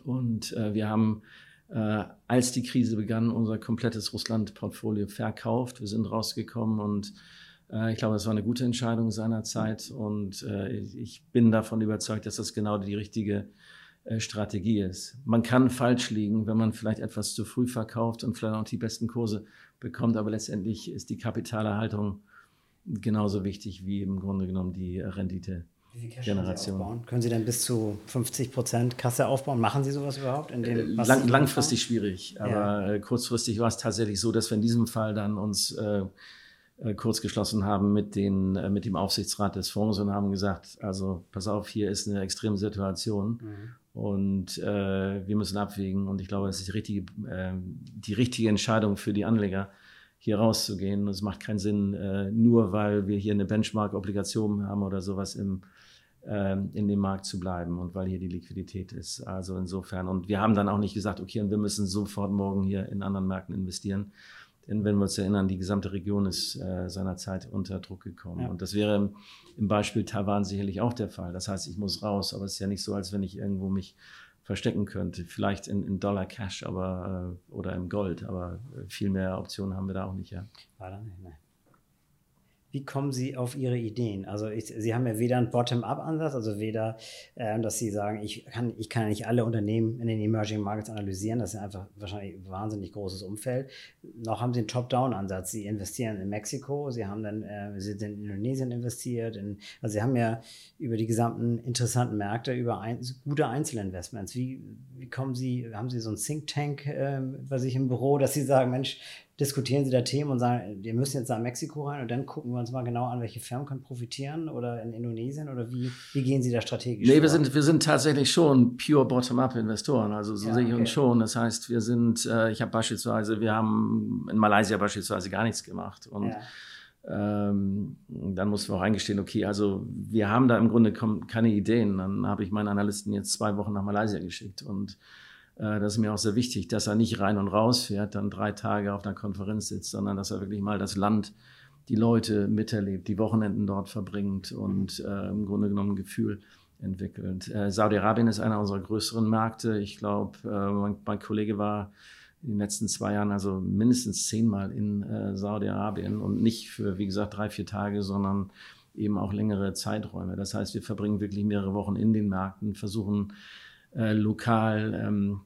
und äh, wir haben äh, als die Krise begann, unser komplettes Russland-Portfolio verkauft. Wir sind rausgekommen und äh, ich glaube, das war eine gute Entscheidung seinerzeit und äh, ich bin davon überzeugt, dass das genau die richtige äh, Strategie ist. Man kann falsch liegen, wenn man vielleicht etwas zu früh verkauft und vielleicht auch die besten Kurse bekommt, aber letztendlich ist die Kapitalerhaltung genauso wichtig wie im Grunde genommen die Rendite. Wie viel Generation. Sie Können Sie denn bis zu 50 Prozent Kasse aufbauen? Machen Sie sowas überhaupt? In dem, Lang, langfristig schwierig, aber ja. kurzfristig war es tatsächlich so, dass wir in diesem Fall dann uns äh, äh, kurz geschlossen haben mit, den, äh, mit dem Aufsichtsrat des Fonds und haben gesagt, also pass auf, hier ist eine extreme Situation mhm. und äh, wir müssen abwägen und ich glaube, das ist die richtige, äh, die richtige Entscheidung für die Anleger, hier rauszugehen. Und es macht keinen Sinn, äh, nur weil wir hier eine Benchmark-Obligation haben oder sowas im, in dem Markt zu bleiben und weil hier die Liquidität ist. Also insofern. Und wir haben dann auch nicht gesagt, okay, und wir müssen sofort morgen hier in anderen Märkten investieren, denn wenn wir uns erinnern, die gesamte Region ist äh, seinerzeit unter Druck gekommen. Ja. Und das wäre im, im, Beispiel Taiwan sicherlich auch der Fall. Das heißt, ich muss raus, aber es ist ja nicht so, als wenn ich irgendwo mich verstecken könnte. Vielleicht in, in Dollar Cash aber, äh, oder im Gold, aber viel mehr Optionen haben wir da auch nicht. Ja. Leider nicht, ne. Wie kommen Sie auf Ihre Ideen? Also ich, Sie haben ja weder einen Bottom-up-Ansatz, also weder, äh, dass Sie sagen, ich kann, ich kann nicht alle Unternehmen in den Emerging Markets analysieren, das ist einfach wahrscheinlich ein wahnsinnig großes Umfeld, noch haben Sie einen Top-down-Ansatz. Sie investieren in Mexiko, Sie haben dann, äh, Sie sind in Indonesien investiert, in, also Sie haben ja über die gesamten interessanten Märkte, über ein, gute Einzelinvestments. Wie, wie kommen Sie, haben Sie so ein Think Tank äh, bei sich im Büro, dass Sie sagen, Mensch, diskutieren sie da Themen und sagen, wir müssen jetzt nach Mexiko rein und dann gucken wir uns mal genau an, welche Firmen können profitieren oder in Indonesien oder wie, wie gehen sie da strategisch? Nee, wir sind, wir sind tatsächlich schon pure Bottom-up-Investoren, also so ja, sehe ich okay. uns schon. Das heißt, wir sind, äh, ich habe beispielsweise, wir haben in Malaysia beispielsweise gar nichts gemacht und ja. Ähm, dann mussten wir auch eingestehen, okay, also wir haben da im Grunde keine Ideen. Dann habe ich meinen Analysten jetzt zwei Wochen nach Malaysia geschickt und das ist mir auch sehr wichtig, dass er nicht rein und raus fährt, dann drei Tage auf einer Konferenz sitzt, sondern dass er wirklich mal das Land, die Leute miterlebt, die Wochenenden dort verbringt und äh, im Grunde genommen ein Gefühl entwickelt. Äh, Saudi-Arabien ist einer unserer größeren Märkte. Ich glaube, äh, mein, mein, Kollege war in den letzten zwei Jahren also mindestens zehnmal in äh, Saudi-Arabien und nicht für, wie gesagt, drei, vier Tage, sondern eben auch längere Zeiträume. Das heißt, wir verbringen wirklich mehrere Wochen in den Märkten, versuchen äh, lokal ähm,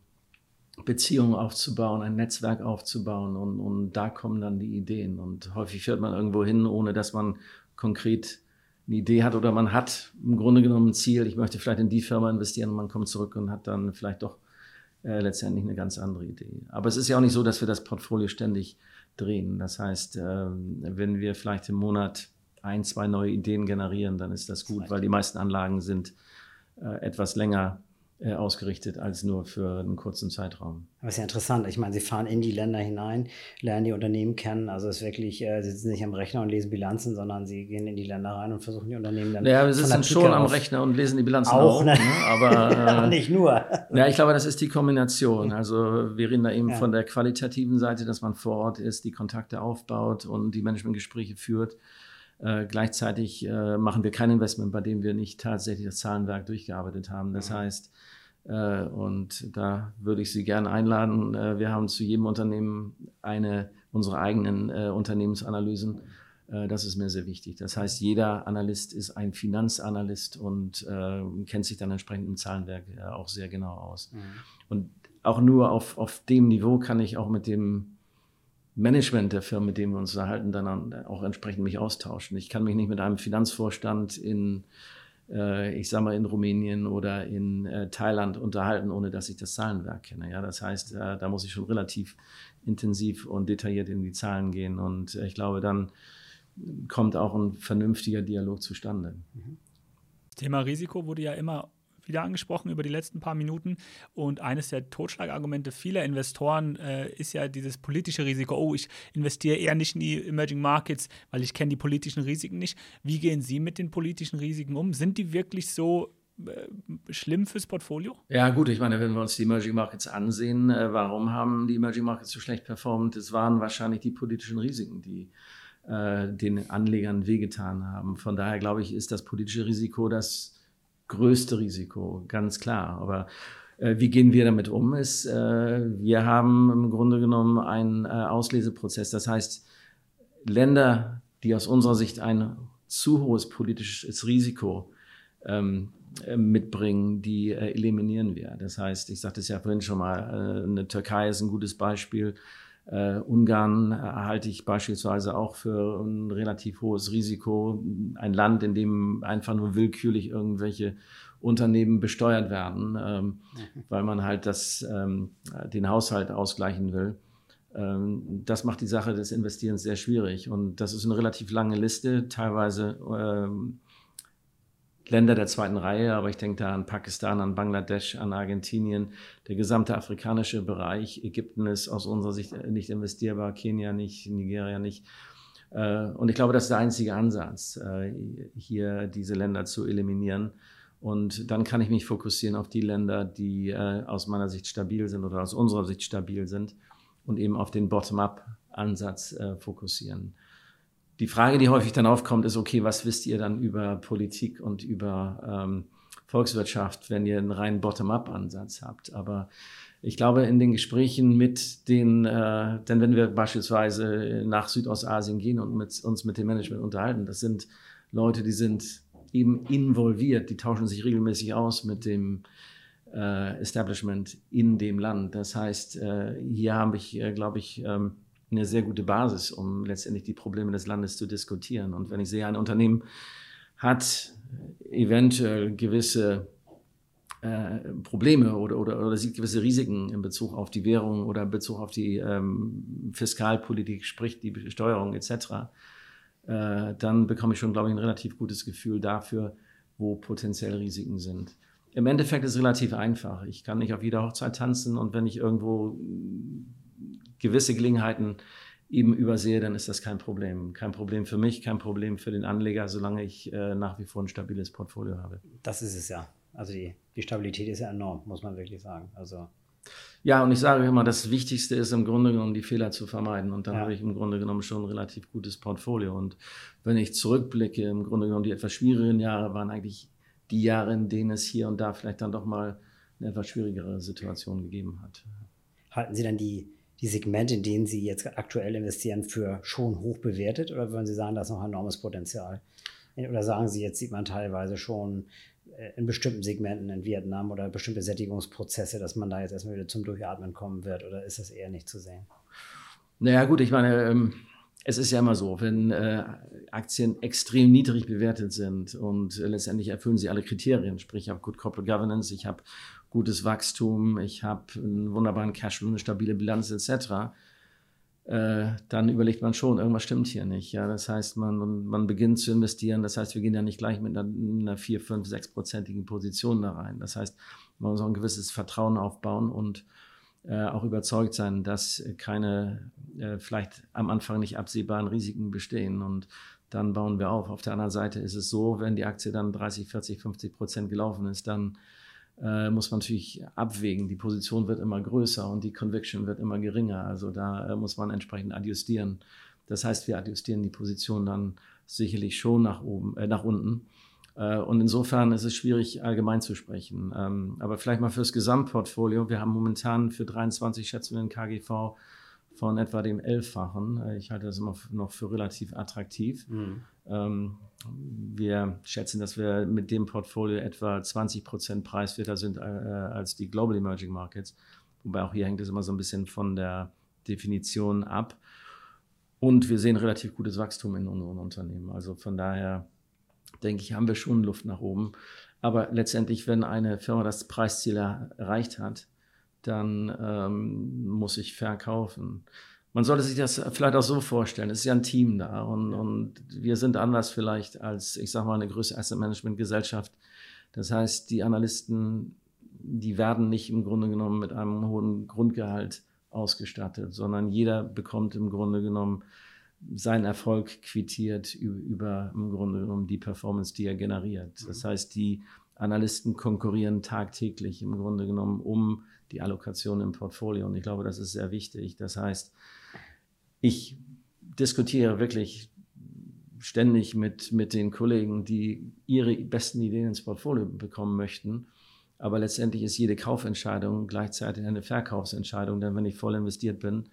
Beziehungen aufzubauen, ein Netzwerk aufzubauen und, und da kommen dann die Ideen. Und häufig fährt man irgendwo hin, ohne dass man konkret eine Idee hat oder man hat im Grunde genommen ein Ziel, ich möchte vielleicht in die Firma investieren und man kommt zurück und hat dann vielleicht doch äh, letztendlich eine ganz andere Idee. Aber es ist ja auch nicht so, dass wir das Portfolio ständig drehen. Das heißt, äh, wenn wir vielleicht im Monat ein, zwei neue Ideen generieren, dann ist das gut, weil die meisten Anlagen sind äh, etwas länger ausgerichtet als nur für einen kurzen Zeitraum. Aber ist ja interessant. Ich meine, Sie fahren in die Länder hinein, lernen die Unternehmen kennen. Also es ist wirklich, äh, Sie sitzen nicht am Rechner und lesen Bilanzen, sondern Sie gehen in die Länder rein und versuchen die Unternehmen dann. Ja, wir sitzen schon am Rechner und lesen die Bilanzen auch, auch ne? aber ja, äh, nicht nur. Ja, ich glaube, das ist die Kombination. Also wir reden da eben ja. von der qualitativen Seite, dass man vor Ort ist, die Kontakte aufbaut und die Managementgespräche führt. Äh, gleichzeitig äh, machen wir kein Investment, bei dem wir nicht tatsächlich das Zahlenwerk durchgearbeitet haben. Das mhm. heißt, äh, und da würde ich Sie gerne einladen. Äh, wir haben zu jedem Unternehmen eine unserer eigenen äh, Unternehmensanalysen. Das ist mir sehr wichtig. Das heißt, jeder Analyst ist ein Finanzanalyst und kennt sich dann entsprechend im Zahlenwerk auch sehr genau aus. Mhm. Und auch nur auf, auf dem Niveau kann ich auch mit dem Management der Firma, mit dem wir uns unterhalten, dann auch entsprechend mich austauschen. Ich kann mich nicht mit einem Finanzvorstand in, äh, ich sag mal, in Rumänien oder in äh, Thailand unterhalten, ohne dass ich das Zahlenwerk kenne. Ja, das heißt, äh, da muss ich schon relativ intensiv und detailliert in die Zahlen gehen. Und äh, ich glaube, dann kommt auch ein vernünftiger Dialog zustande. Das Thema Risiko wurde ja immer wieder angesprochen über die letzten paar Minuten. Und eines der Totschlagargumente vieler Investoren äh, ist ja dieses politische Risiko. Oh, ich investiere eher nicht in die Emerging Markets, weil ich kenne die politischen Risiken nicht. Wie gehen Sie mit den politischen Risiken um? Sind die wirklich so äh, schlimm fürs Portfolio? Ja, gut, ich meine, wenn wir uns die Emerging Markets ansehen, äh, warum haben die Emerging Markets so schlecht performt? Es waren wahrscheinlich die politischen Risiken, die äh, den Anlegern wehgetan haben. Von daher glaube ich, ist das politische Risiko das größte Risiko, ganz klar. Aber äh, wie gehen wir damit um? Ist, äh, wir haben im Grunde genommen einen äh, Ausleseprozess. Das heißt, Länder, die aus unserer Sicht ein zu hohes politisches Risiko ähm, äh, mitbringen, die äh, eliminieren wir. Das heißt, ich sagte es ja vorhin schon mal, äh, eine Türkei ist ein gutes Beispiel. Uh, Ungarn halte ich beispielsweise auch für ein relativ hohes Risiko. Ein Land, in dem einfach nur willkürlich irgendwelche Unternehmen besteuert werden, ähm, mhm. weil man halt das, ähm, den Haushalt ausgleichen will. Ähm, das macht die Sache des Investierens sehr schwierig. Und das ist eine relativ lange Liste, teilweise ähm, Länder der zweiten Reihe, aber ich denke da an Pakistan, an Bangladesch, an Argentinien. Der gesamte afrikanische Bereich, Ägypten ist aus unserer Sicht nicht investierbar, Kenia nicht, Nigeria nicht. Äh, und ich glaube, das ist der einzige Ansatz, äh, hier diese Länder zu eliminieren. Und dann kann ich mich fokussieren auf die Länder, die äh, aus meiner Sicht stabil sind oder aus unserer Sicht stabil sind und eben auf den Bottom-up-Ansatz fokussieren die Frage, die häufig dann aufkommt, ist, okay, was wisst ihr dann über Politik und über ähm, Volkswirtschaft, wenn ihr einen reinen Bottom-up-Ansatz habt? Aber ich glaube, in den Gesprächen mit den, äh, denn wenn wir beispielsweise nach Südostasien gehen und mit, uns mit dem Management unterhalten, das sind Leute, die sind eben involviert, die tauschen sich regelmäßig aus mit dem äh, Establishment in dem Land. Das heißt, äh, hier habe ich, äh, glaube ich, ähm, eine sehr gute Basis, um letztendlich die Probleme des Landes zu diskutieren. Und wenn ich sehe, ein Unternehmen hat eventuell gewisse äh, Probleme oder, oder, oder sieht gewisse Risiken in Bezug auf die Währung oder in Bezug auf die ähm, Fiskalpolitik, sprich die Besteuerung etc., äh, dann bekomme ich schon, glaube ich, ein relativ gutes Gefühl dafür, wo potenziell Risiken sind. Im Endeffekt ist es relativ einfach. Ich kann nicht auf jeder Hochzeit tanzen und wenn ich irgendwo gewisse Gelegenheiten eben übersehe, dann ist das kein Problem. Kein Problem für mich, kein Problem für den Anleger, solange ich äh, nach wie vor ein stabiles Portfolio habe. Das ist es ja. Also die, die Stabilität ist ja enorm, muss man wirklich sagen. Also ja, und ich sage immer, das Wichtigste ist im Grunde genommen, die Fehler zu vermeiden. Und dann ja. habe ich im Grunde genommen schon ein relativ gutes Portfolio. Und wenn ich zurückblicke, im Grunde genommen die etwas schwierigeren Jahre waren eigentlich die Jahre, in denen es hier und da vielleicht dann doch mal eine etwas schwierigere Situation gegeben hat. Halten Sie dann die, die Segmente, in denen Sie jetzt aktuell investieren, für schon hoch bewertet? Oder würden Sie sagen, da ist noch enormes Potenzial? Oder sagen Sie, jetzt sieht man teilweise schon äh, in bestimmten Segmenten in Vietnam oder bestimmte Sättigungsprozesse, dass man da jetzt erstmal wieder zum Durchatmen kommen wird? Oder ist das eher nicht zu sehen? Naja, gut, ich meine, ähm, es ist ja immer so, wenn äh, Aktien extrem niedrig bewertet sind und äh, letztendlich erfüllen sie alle Kriterien, sprich, ich habe Good Corporate Governance, ich habe gutes Wachstum, ich habe einen wunderbaren Cashflow, eine stabile Bilanz etc., äh, dann überlegt man schon, irgendwas stimmt hier nicht. Ja? Das heißt, man, man beginnt zu investieren. Das heißt, wir gehen ja nicht gleich mit einer, einer 4, 5, 6-prozentigen Position da rein. Das heißt, man muss auch ein gewisses Vertrauen aufbauen und äh, auch überzeugt sein, dass keine äh, vielleicht am Anfang nicht absehbaren Risiken bestehen. Und dann bauen wir auf. Auf der anderen Seite ist es so, wenn die Aktie dann 30, 40, 50 Prozent gelaufen ist, dann äh, muss man natürlich abwägen. Die Position wird immer größer und die Conviction wird immer geringer. Also da äh, muss man entsprechend adjustieren. Das heißt, wir adjustieren die Position dann sicherlich schon nach oben, äh, nach unten. Äh, und insofern ist es schwierig, allgemein zu sprechen. Ähm, aber vielleicht mal fürs Gesamtportfolio. Wir haben momentan für 23 Schätzungen KGV von etwa dem Elffachen. Äh, ich halte das immer noch für relativ attraktiv. Mhm. Ähm, wir schätzen, dass wir mit dem Portfolio etwa 20 Prozent preiswerter sind äh, als die Global Emerging Markets. wobei auch hier hängt es immer so ein bisschen von der Definition ab. Und wir sehen relativ gutes Wachstum in unseren Unternehmen. Also von daher denke ich, haben wir schon Luft nach oben. Aber letztendlich, wenn eine Firma das Preisziel erreicht hat, dann ähm, muss ich verkaufen. Man sollte sich das vielleicht auch so vorstellen. Es ist ja ein Team da und, und wir sind anders vielleicht als, ich sage mal, eine größere Asset Management Gesellschaft. Das heißt, die Analysten, die werden nicht im Grunde genommen mit einem hohen Grundgehalt ausgestattet, sondern jeder bekommt im Grunde genommen seinen Erfolg quittiert über im Grunde genommen die Performance, die er generiert. Das mhm. heißt, die Analysten konkurrieren tagtäglich im Grunde genommen um die Allokation im Portfolio. Und ich glaube, das ist sehr wichtig. Das heißt, ich diskutiere wirklich ständig mit, mit den Kollegen, die ihre besten Ideen ins Portfolio bekommen möchten. Aber letztendlich ist jede Kaufentscheidung gleichzeitig eine Verkaufsentscheidung, denn wenn ich voll investiert bin,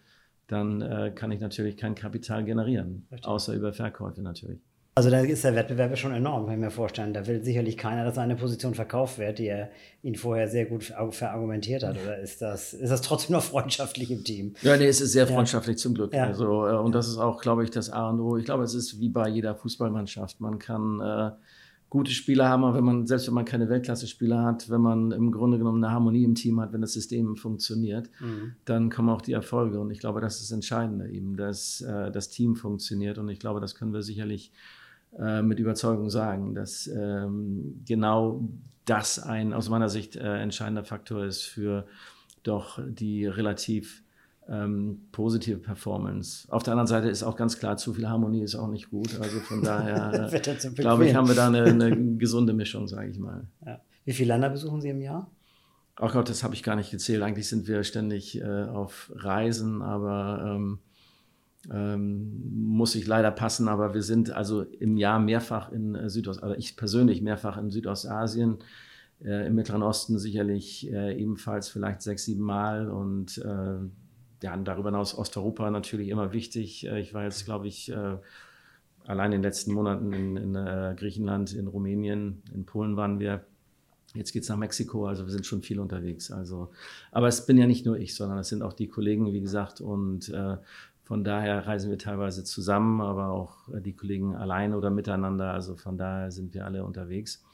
dann äh, kann ich natürlich kein Kapital generieren, Richtig. außer über Verkäufe natürlich. Also da ist der Wettbewerb schon enorm, kann ich mir vorstellen. Da will sicherlich keiner, dass seine Position verkauft wird, die er ihn vorher sehr gut verargumentiert hat. Oder ist das, ist das trotzdem noch freundschaftlich im Team? Ja, nee, es ist sehr freundschaftlich ja. zum Glück. Ja. Also, äh, und das ist auch, glaube ich, das A und O. Ich glaube, es ist wie bei jeder Fußballmannschaft. Man kann äh, gute Spieler haben, aber wenn man, selbst wenn man keine Weltklasse-Spieler hat, wenn man im Grunde genommen eine Harmonie im Team hat, wenn das System funktioniert, mhm. dann kommen auch die Erfolge. Und ich glaube, das ist das Entscheidende eben, dass äh, das Team funktioniert. Und ich glaube, das können wir sicherlich äh, mit Überzeugung sagen, dass ähm, genau das ein aus meiner Sicht äh, entscheidender Faktor ist für doch die relativ ähm, positive Performance. Auf der anderen Seite ist auch ganz klar, zu viel Harmonie ist auch nicht gut. Also von daher äh, glaube ich, haben wir da eine, eine gesunde Mischung, sage ich mal. Ja. Wie viele Länder besuchen Sie im Jahr? Ach Gott, das habe ich gar nicht gezählt. Eigentlich sind wir ständig äh, auf Reisen, aber ähm, ähm, muss ich leider passen. Aber wir sind also im Jahr mehrfach in äh, Südost, also ich persönlich mehrfach in Südostasien, äh, im Mittleren Osten sicherlich äh, ebenfalls vielleicht sechs, sieben Mal und äh, ja, darüber hinaus Osteuropa natürlich immer wichtig. Äh, ich war jetzt, glaube ich, äh, allein in den letzten Monaten in, in Griechenland, in Rumänien, in Polen waren wir. Jetzt geht es nach Mexiko, also wir sind schon viel unterwegs. Also, aber es bin ja nicht nur ich, sondern es sind auch die Kollegen, wie gesagt, und äh, von daher reisen wir teilweise zusammen, aber auch die Kollegen allein oder miteinander. Also von daher sind wir alle unterwegs.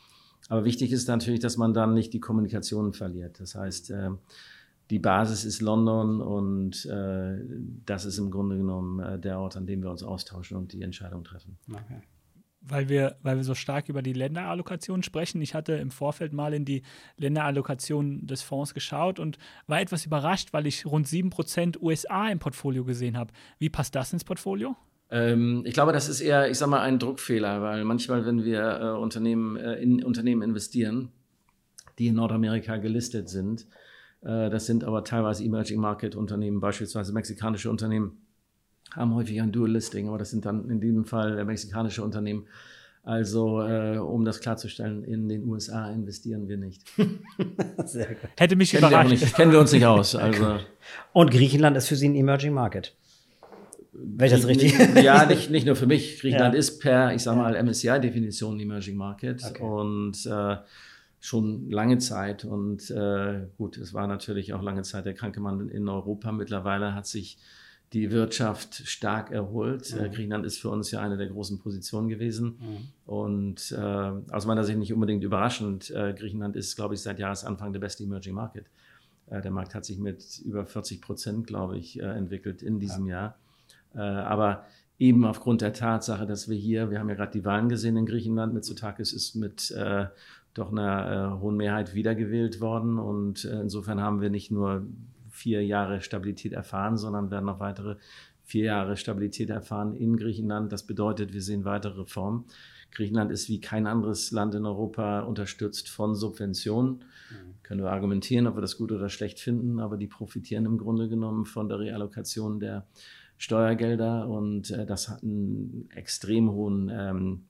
Aber wichtig ist natürlich, dass man dann nicht die Kommunikation verliert. Das heißt, äh, die Basis ist London und äh, das ist im Grunde genommen äh, der Ort, an dem wir uns austauschen und die Entscheidung treffen. Okay. Weil wir, weil wir so stark über die Länderallokation sprechen. Ich hatte im Vorfeld mal in die Länderallokation des Fonds geschaut und war etwas überrascht, weil ich rund 7% USA im Portfolio gesehen habe. Wie passt das ins Portfolio? Ähm, ich glaube, das ist eher, ich sage mal, ein Druckfehler, weil manchmal, wenn wir äh, Unternehmen, äh, in Unternehmen investieren, die in Nordamerika gelistet sind, äh, das sind aber teilweise Emerging Market Unternehmen, beispielsweise mexikanische Unternehmen, haben häufig ein Dual Listing, aber das sind dann in diesem Fall äh, mexikanische Unternehmen. Also, äh, um das klarzustellen, in den USA investieren wir nicht. Sehr gut. Hätte mich Kennen überrascht. Wir nicht, kennen wir uns nicht aus. Also. Und Griechenland ist für Sie ein Emerging Market. Wäre das richtig? Ja, nicht, nicht nur für mich. Griechenland ja. ist per, ich sag mal, MSCI-Definition Emerging Market. Okay. Und äh, schon lange Zeit. Und äh, gut, es war natürlich auch lange Zeit der kranke Mann in Europa. Mittlerweile hat sich die Wirtschaft stark erholt. Mhm. Griechenland ist für uns ja eine der großen Positionen gewesen. Mhm. Und äh, aus meiner Sicht nicht unbedingt überraschend. Äh, Griechenland ist, glaube ich, seit Jahresanfang der beste Emerging Market. Äh, der Markt hat sich mit über 40 Prozent, glaube ich, äh, entwickelt in diesem ja. Jahr. Äh, aber eben aufgrund der Tatsache, dass wir hier, wir haben ja gerade die Wahlen gesehen in Griechenland, Mitsotakis ist mit äh, doch einer äh, hohen Mehrheit wiedergewählt worden. Und äh, insofern haben wir nicht nur vier Jahre Stabilität erfahren, sondern werden noch weitere vier Jahre Stabilität erfahren in Griechenland. Das bedeutet, wir sehen weitere Reformen. Griechenland ist wie kein anderes Land in Europa unterstützt von Subventionen. Mhm. Können wir argumentieren, ob wir das gut oder schlecht finden, aber die profitieren im Grunde genommen von der Reallokation der Steuergelder und äh, das hat einen extrem hohen ähm,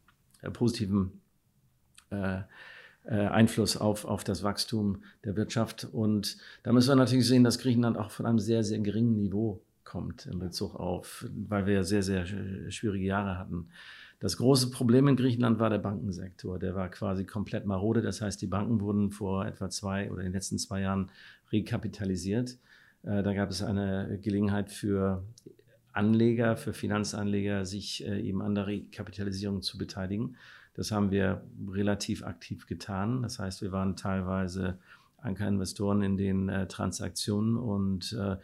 positiven äh, äh, Einfluss auf, auf das Wachstum der Wirtschaft. Und da müssen wir natürlich sehen, dass Griechenland auch von einem sehr, sehr geringen Niveau kommt in Bezug auf, weil wir sehr, sehr schwierige Jahre hatten. Das große Problem in Griechenland war der Bankensektor. Der war quasi komplett marode. Das heißt, die Banken wurden vor etwa zwei oder in den letzten zwei Jahren rekapitalisiert. Äh, da gab es eine Gelegenheit für Anleger, für Finanzanleger, sich äh, eben an der Rekapitalisierung zu beteiligen. Das haben wir relativ aktiv getan. Das heißt, wir waren teilweise Ankerinvestoren in den äh, Transaktionen und äh,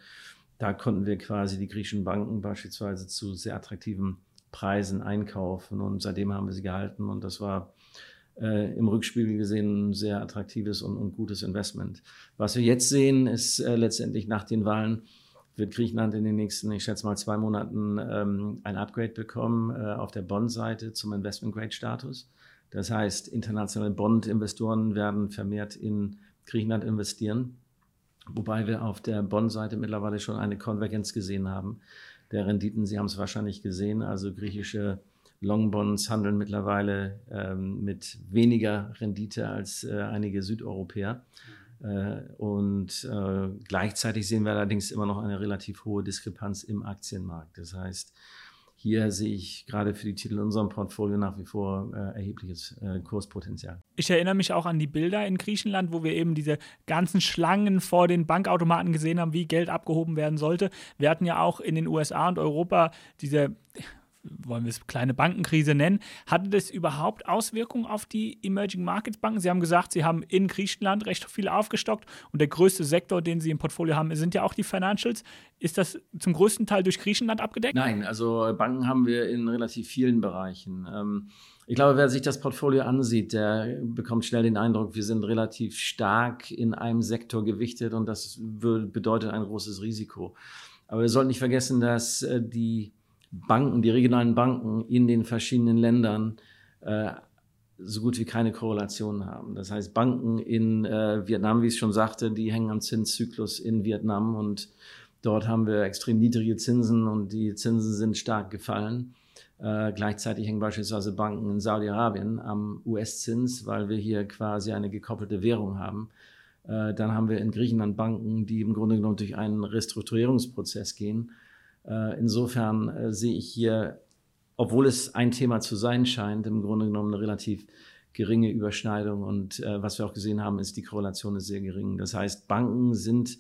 da konnten wir quasi die griechischen Banken beispielsweise zu sehr attraktiven Preisen einkaufen und seitdem haben wir sie gehalten und das war äh, im Rückspiegel gesehen ein sehr attraktives und, und, gutes Investment. Was wir jetzt sehen, ist äh, letztendlich nach den Wahlen wird Griechenland in den nächsten, ich schätze mal, zwei Monaten ähm, ein Upgrade bekommen äh, auf der Bond-Seite zum Investment-Grade-Status. Das heißt, internationale Bond-Investoren werden vermehrt in Griechenland investieren, wobei wir auf der Bond-Seite mittlerweile schon eine Konvergenz gesehen haben. Der Renditen, Sie haben es wahrscheinlich gesehen, also griechische Longbonds handeln mittlerweile ähm, mit weniger Rendite als äh, einige Südeuropäer. Äh, und äh, gleichzeitig sehen wir allerdings immer noch eine relativ hohe Diskrepanz im Aktienmarkt. Das heißt, hier sehe ich gerade für die Titel in unserem Portfolio nach wie vor äh, erhebliches äh, Kurspotenzial. Ich erinnere mich auch an die Bilder in Griechenland, wo wir eben diese ganzen Schlangen vor den Bankautomaten gesehen haben, wie Geld abgehoben werden sollte. Wir hatten ja auch in den USA und Europa diese wollen wir es kleine Bankenkrise nennen. Hatte das überhaupt Auswirkungen auf die Emerging Markets Banken? Sie haben gesagt, Sie haben in Griechenland recht viel aufgestockt und der größte Sektor, den Sie im Portfolio haben, sind ja auch die Financials. Ist das zum größten Teil durch Griechenland abgedeckt? Nein, also Banken haben wir in relativ vielen Bereichen. Ähm, ich glaube, wer sich das Portfolio ansieht, der bekommt schnell den Eindruck, wir sind relativ stark in einem Sektor gewichtet und das bedeutet ein großes Risiko. Aber wir sollten nicht vergessen, dass äh, die Banken, die regionalen Banken in den verschiedenen Ländern äh, so gut wie keine Korrelation haben. Das heißt, Banken in äh, Vietnam, wie ich schon sagte, die hängen am Zinszyklus in Vietnam und dort haben wir extrem niedrige Zinsen und die Zinsen sind stark gefallen. Äh, gleichzeitig hängen beispielsweise Banken in Saudi-Arabien am US-Zins, weil wir hier quasi eine gekoppelte Währung haben. Äh, dann haben wir in Griechenland Banken, die im Grunde genommen durch einen Restrukturierungsprozess gehen insofern äh, sehe ich hier, obwohl es ein Thema zu sein scheint, im Grunde genommen eine relativ geringe Überschneidung. Und äh, was wir auch gesehen haben, ist, die Korrelation ist sehr gering. Das heißt, Banken sind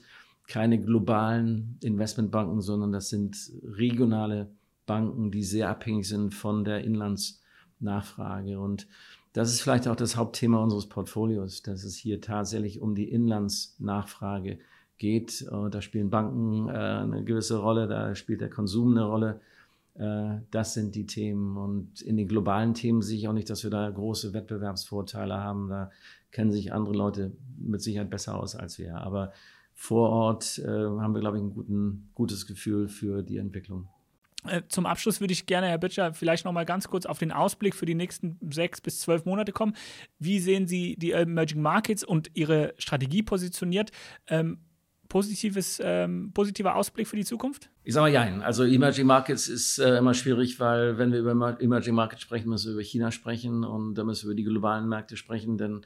keine globalen Investmentbanken, sondern das sind regionale Banken, die sehr abhängig sind von der Inlandsnachfrage. Und das ist vielleicht auch das Hauptthema unseres Portfolios, dass es hier tatsächlich um die Inlandsnachfrage geht geht. Äh, da spielen Banken äh, eine gewisse Rolle, da spielt der Konsum eine Rolle. Äh, das sind die Themen. Und in den globalen Themen sehe ich auch nicht, dass wir da große Wettbewerbsvorteile haben. Da kennen sich andere Leute mit Sicherheit besser aus als wir. Aber vor Ort haben wir, glaube ich, ein guten, gutes Gefühl für die Entwicklung. Zum Abschluss würde ich gerne, Herr Böttcher, vielleicht noch mal ganz kurz auf den Ausblick für die nächsten sechs bis zwölf Monate kommen. Wie sehen Sie die Emerging Markets und Ihre Strategie positioniert? Ähm, positives, ähm, positiver Ausblick für die Zukunft? Ich sage mal ja. Also Emerging Markets ist äh, immer schwierig, weil wenn wir über Emerging Markets sprechen, müssen wir über China sprechen und da müssen wir über die globalen Märkte sprechen, denn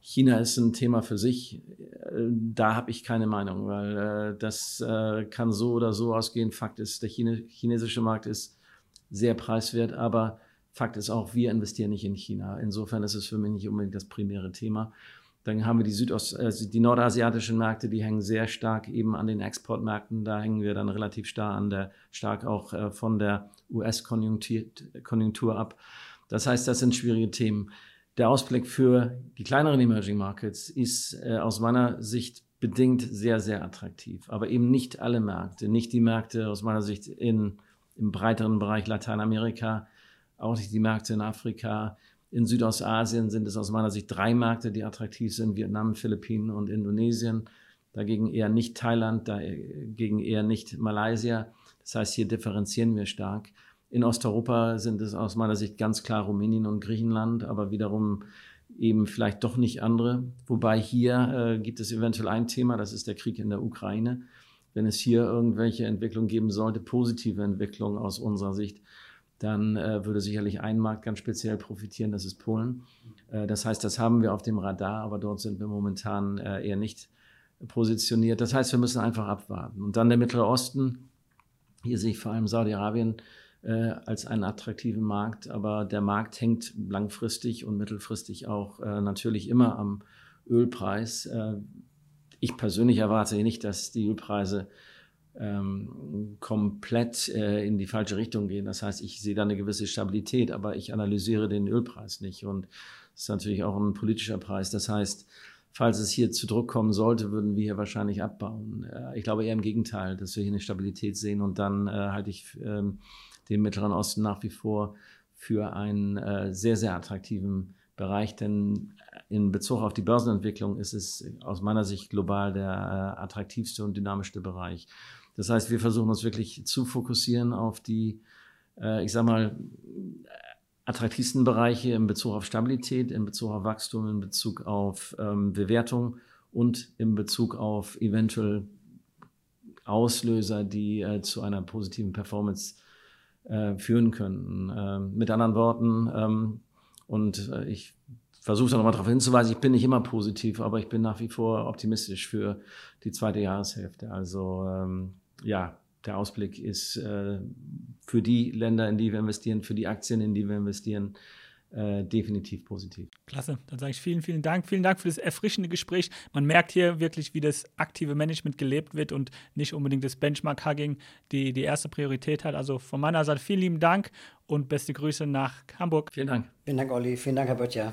China ist ein Thema für sich. Äh, da habe ich keine Meinung, weil äh, das äh, kann so oder so ausgehen. Fakt ist, der Chine chinesische Markt ist sehr preiswert, aber Fakt ist auch, wir investieren nicht in China. Insofern ist es für mich nicht unbedingt das primäre Thema. Dann haben wir die, Südost also die nordasiatischen Märkte, die hängen sehr stark eben an den Exportmärkten. Da hängen wir dann relativ stark an der, stark auch äh, von der US-Konjunktur ab. Das heißt, das sind schwierige Themen. Der Ausblick für die kleineren Emerging Markets ist äh, aus meiner Sicht bedingt sehr, sehr attraktiv. Aber eben nicht alle Märkte, nicht die Märkte aus meiner Sicht in, im breiteren Bereich Lateinamerika, auch nicht die Märkte in Afrika, in Südostasien sind es aus meiner Sicht drei Märkte, die attraktiv sind, Vietnam, Philippinen und Indonesien. Dagegen eher nicht Thailand, dagegen eher nicht Malaysia. Das heißt, hier differenzieren wir stark. In Osteuropa sind es aus meiner Sicht ganz klar Rumänien und Griechenland, aber wiederum eben vielleicht doch nicht andere. Wobei hier äh, gibt es eventuell ein Thema, das ist der Krieg in der Ukraine. Wenn es hier irgendwelche Entwicklungen geben sollte, positive Entwicklungen aus unserer Sicht, dann äh, würde sicherlich ein Markt ganz speziell profitieren, das ist Polen. Äh, das heißt, das haben wir auf dem Radar, aber dort sind wir momentan äh, eher nicht positioniert. Das heißt, wir müssen einfach abwarten. Und dann der Mittlere Osten, hier sehe ich vor allem Saudi-Arabien äh, als einen attraktiven Markt. Aber der Markt hängt langfristig und mittelfristig auch äh, natürlich immer am Ölpreis. Äh, ich persönlich erwarte nicht, dass die Ölpreise ähm, komplett äh, in die falsche Richtung gehen. Das heißt, ich sehe da eine gewisse Stabilität, aber ich analysiere den Ölpreis nicht. Und das ist natürlich auch ein politischer Preis. Das heißt, falls es hier zu Druck kommen sollte, würden wir hier wahrscheinlich abbauen. Äh, ich glaube eher im Gegenteil, dass wir hier eine Stabilität sehen und dann äh, halte ich ähm, den Mittleren Osten nach wie vor für einen äh, sehr, sehr attraktiven Bereich, denn in Bezug auf die Börsenentwicklung ist es aus meiner Sicht global der äh, attraktivste und dynamischste Bereich. Das heißt, wir versuchen uns wirklich zu fokussieren auf die, äh, ich sag mal, attraktivsten Bereiche in Bezug auf Stabilität, in Bezug auf Wachstum, in Bezug auf ähm, Bewertung und in Bezug auf eventuell Auslöser, die äh, zu einer positiven Performance äh, führen könnten. Ähm, mit anderen Worten, ähm, und äh, ich versuche da nochmal darauf hinzuweisen, ich bin nicht immer positiv, aber ich bin nach wie vor optimistisch für die zweite Jahreshälfte. Also ähm, ja, der Ausblick ist äh, für die Länder, in die wir investieren, für die Aktien, in die wir investieren, äh, definitiv positiv. Klasse, dann sage ich vielen, vielen Dank. Vielen Dank für das erfrischende Gespräch. Man merkt hier wirklich, wie das aktive Management gelebt wird und nicht unbedingt das Benchmark-Hugging die, die erste Priorität hat. Also von meiner Seite vielen lieben Dank und beste Grüße nach Hamburg. Vielen Dank. Vielen Dank, Olli. Vielen Dank, Herr Böttcher.